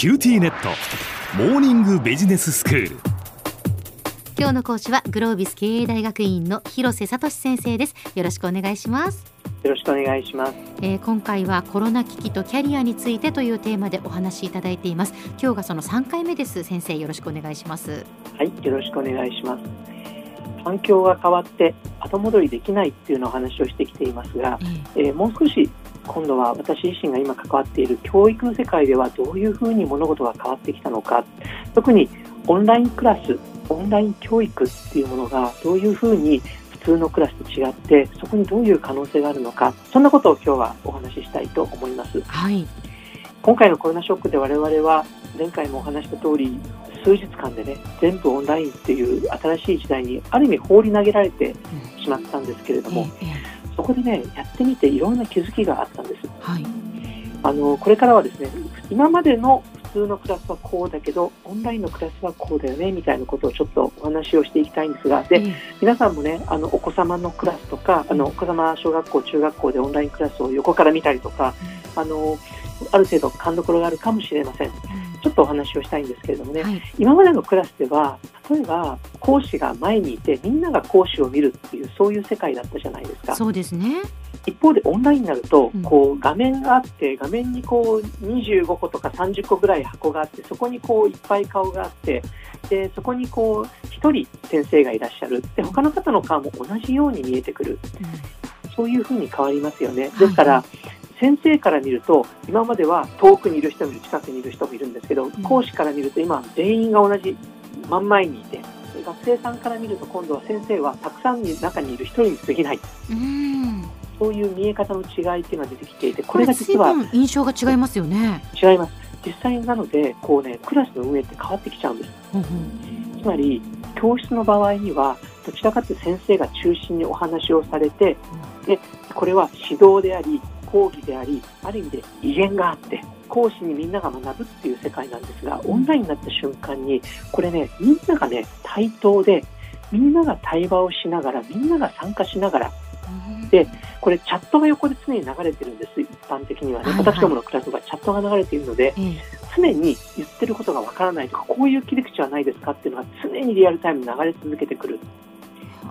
QTnet。モーニングビジネススクール。今日の講師はグロービス経営大学院の広瀬聡先生です。よろしくお願いします。よろしくお願いします、えー、今回はコロナ危機とキャリアについてというテーマでお話しいただいています。今日がその3回目です。先生よろしくお願いします。はいよろしくお願いします。環境が変わって後戻りできないっていうのを話をしてきていますが、えー、えー、もう少し今度は私自身が今関わっている教育の世界ではどういうふうに物事が変わってきたのか。特にオンラインクラスオンライン教育っていうものがどういうふうに普通のクラスと違ってそこにどういう可能性があるのか。そんなことを今日はお話ししたいと思います、はい、今回のコロナショックで我々は前回もお話した通り数日間でね全部オンラインっていう新しい時代にある意味放り投げられてしまったんですけれども、うん。ええそこでねやってみていろんな気づきがあったんです。はい、あのこれからはですね今までの普通のクラスはこうだけどオンラインのクラスはこうだよねみたいなことをちょっとお話をしていきたいんですがで、うん、皆さんもねあのお子様のクラスとかあのお子様小学校中学校でオンラインクラスを横から見たりとか、うん、あのある程度勘どころがあるかもしれません。ちょっとお話をしたいんですけれどもね、はい、今までのクラスでは例えば講師が前にいてみんなが講師を見るっていうそういう世界だったじゃないですか。そうですね。一方でオンラインになると、こう画面があって画面にこう25個とか30個ぐらい箱があってそこにこういっぱい顔があってでそこにこう1人先生がいらっしゃる。で他の方の顔も同じように見えてくる、うん、そういうふうに変わりますよね。ですから、はい先生から見ると今までは遠くにいる人もいる近くにいる人もいるんですけど、講師から見ると今全員が同じ真ん前にいて学生さんから見ると今度は先生はたくさんに中にいる一人に過ぎない。うん。そういう見え方の違いっていうのが出てきていてこれが実は印象が違いますよね。違います。実際なのでこうねクラスの運営って変わってきちゃうんです、うんうん、つまり教室の場合にはどちらかというと先生が中心にお話をされて、でこれは指導であり講義でありある意味で威厳があって講師にみんなが学ぶっていう世界なんですがオンラインになった瞬間にこれねみんながね対等でみんなが対話をしながらみんなが参加しながらでこれチャットが横で常に流れてるんです一般的にはね、はいはい、私どものクラスはチャットが流れているので、常に言ってることがわからないとかこういう切り口はないですかっていうのが常にリアルタイムに流れ続けてくる。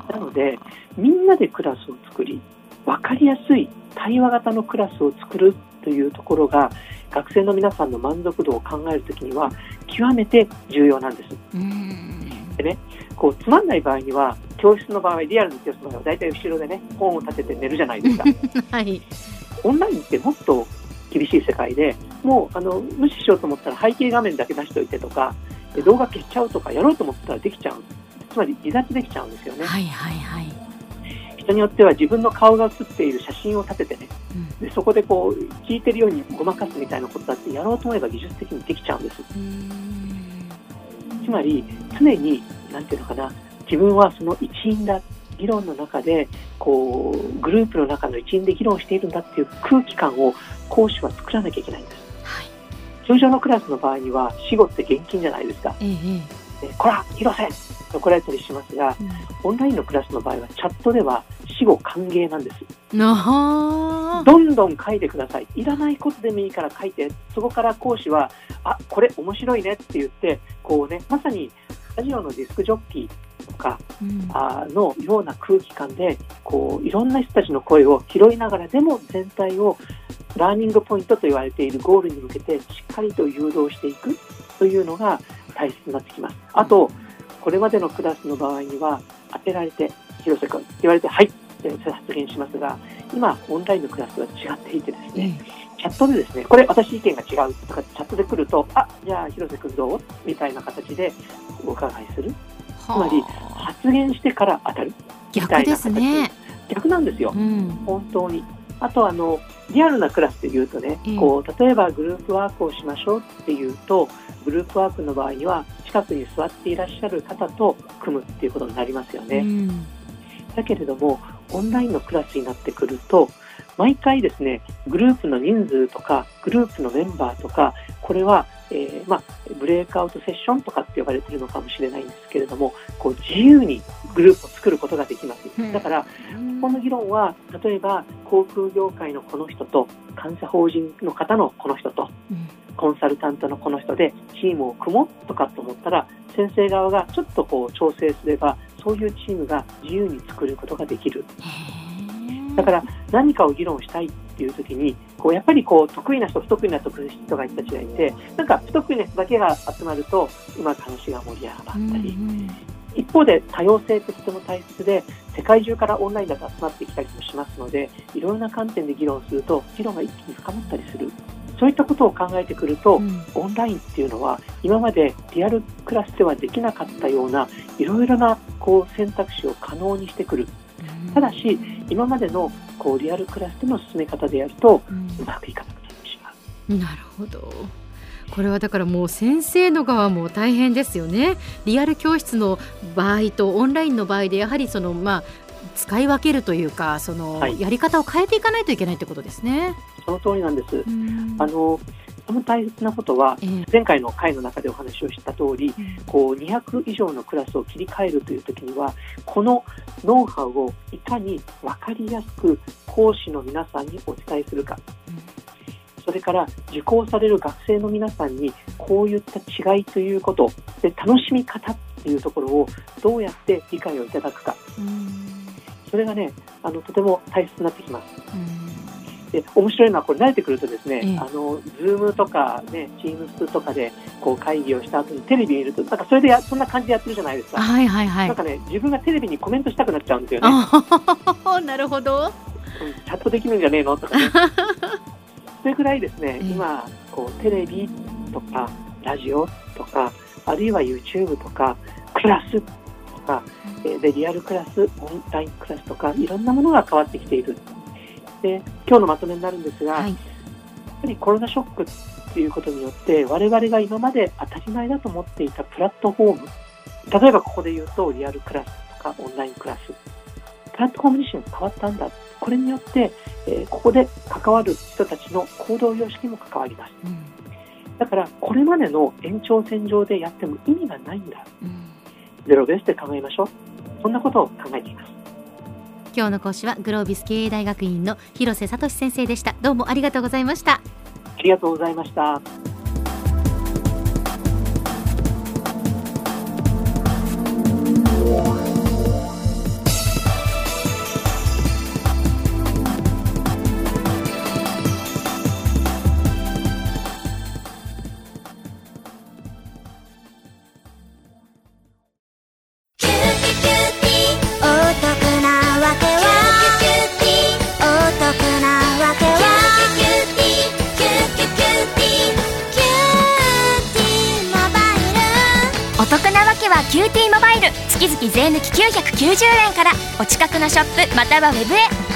なのでみんなでクラスを作り分かりやすい対話型のクラスを作るというところが学生の皆さんの満足度を考えるときには極めて重要なんです。でね、こうつまんない場合には教室の場合リアルの教室の場合は大体後ろでね本を立てて寝るじゃないですか。はい、オンラインってもっと厳しい世界でもうあの無視しようと思ったら背景画面だけ出しておいてとか動画消しちゃうとかやろうと思ったらできちゃうつまり離脱できちゃうんですよね。はいはいはい人によっては自分の顔が写っている写真を立ててね、うん、でそこでこう聞いてるようにごまかすみたいなことだってやろうと思えば技術的にできちゃうんです。つまり常に何ていうのかな自分はその一員だ議論の中でこうグループの中の一員で議論しているんだっていう空気感を講師は作らなきゃいけないんです。はい、通常のクラスの場合には死後って現金じゃないですか。ええ、こら広瀬怒られたりしますが、うん、オンラインのクラスの場合はチャットでは死後歓迎なんです。どんどん書いてください。いらないことでもいいから書いて、そこから講師は、あこれ面白いねって言って、こうね、まさにラジオのディスクジョッキーとか、うん、あのような空気感でこういろんな人たちの声を拾いながらでも全体をラーニングポイントと言われているゴールに向けてしっかりと誘導していくというのが大切になってきます。あとこれまでのクラスの場合には当てられて広瀬君って言われてはいって発言しますが今オンラインのクラスは違っていてですね、チャットでですねこれ私意見が違うとかチャットで来るとあじゃあ広瀬君どう？みたいな形でお伺いする。つまり発言してから当たる。逆ですね。逆なんですよ、うん、本当にあとあのリアルなクラスで言うとね、こう例えばグループワークをしましょうっていうとグループワークの場合には近くに座っていらっしゃる方と組むっていうことになりますよね。うん、だけれどもオンラインのクラスになってくると毎回ですねグループの人数とかグループのメンバーとかこれは、えー、まあ、ブレイクアウトセッションとかって呼ばれているのかもしれないんですけれどもこう自由にグループを作ることができます。だから、この議論は例えば航空業界のこの人と監査法人の方のこの人と、コンサルタントのこの人でチームを組もうとかと思ったら先生側がちょっとこう調整すればそういうチームが自由に作ることができる。だから何かを議論したいっていう時にこうやっぱりこう得意な人不得意な人がいたちがいてなんか不得意な人だけが集まるとうまく話が盛り上がったり、うんうん、一方で多様性ってとても大切で世界中からオンラインだと集まってきたりもしますのでいろんな観点で議論すると議論が一気に深まったりする。そういったことを考えてくると、うん、オンラインっていうのは今までリアルクラスではできなかったようないろいろなこう選択肢を可能にしてくる。ただし今までのこうリアルクラスでの進め方でやると、うまくいかなくなってしまう。なるほどこれはだからもう先生の側も大変ですよね。リアル教室の場合とオンラインの場合でやはりそのまあ使い分けるというかその、やり方を変えていかないといけないってことですね。その通りなんです。あのその大切なことは、前回の回の中でお話をした通り、こう200以上のクラスを切り替えるという時にはこのノウハウをいかに分かりやすく講師の皆さんにお伝えするか、それから受講される学生の皆さんにこういった違いということで楽しみ方っていうところをどうやって理解をいただくか、それがねあのとても大切になってきます。で面白いのはこれ慣れてくるとですね、ええ、あのズームとかねチームスとかでこう会議をした後にテレビ見るとなんかそれでやそんな感じでやってるじゃないですか。はいはいはい。なんかね自分がテレビにコメントしたくなっちゃうんですよね。なるほど。チャットできるんじゃねえのとかね。それぐらいですね、え、今こうテレビとかラジオとかあるいは YouTube とかクラスとか、でリアルクラスオンラインクラスとかいろんなものが変わってきている。で今日のまとめになるんですが、はい、やっぱりコロナショックっていうことによって我々が今まで当たり前だと思っていたプラットフォーム例えばここで言うとリアルクラスとかオンラインクラスプラットフォーム自身が変わったんだ。これによって、えー、ここで関わる人たちの行動様式にも関わります、うん、だからこれまでの延長線上でやっても意味がないんだ、うん、ゼロベースで考えましょう。そんなことを考えています。今日の講師はグロービス経営大学院の広瀬聡先生でした。どうもありがとうございました。ありがとうございました月々税抜き990円からお近くのショップまたはウェブへ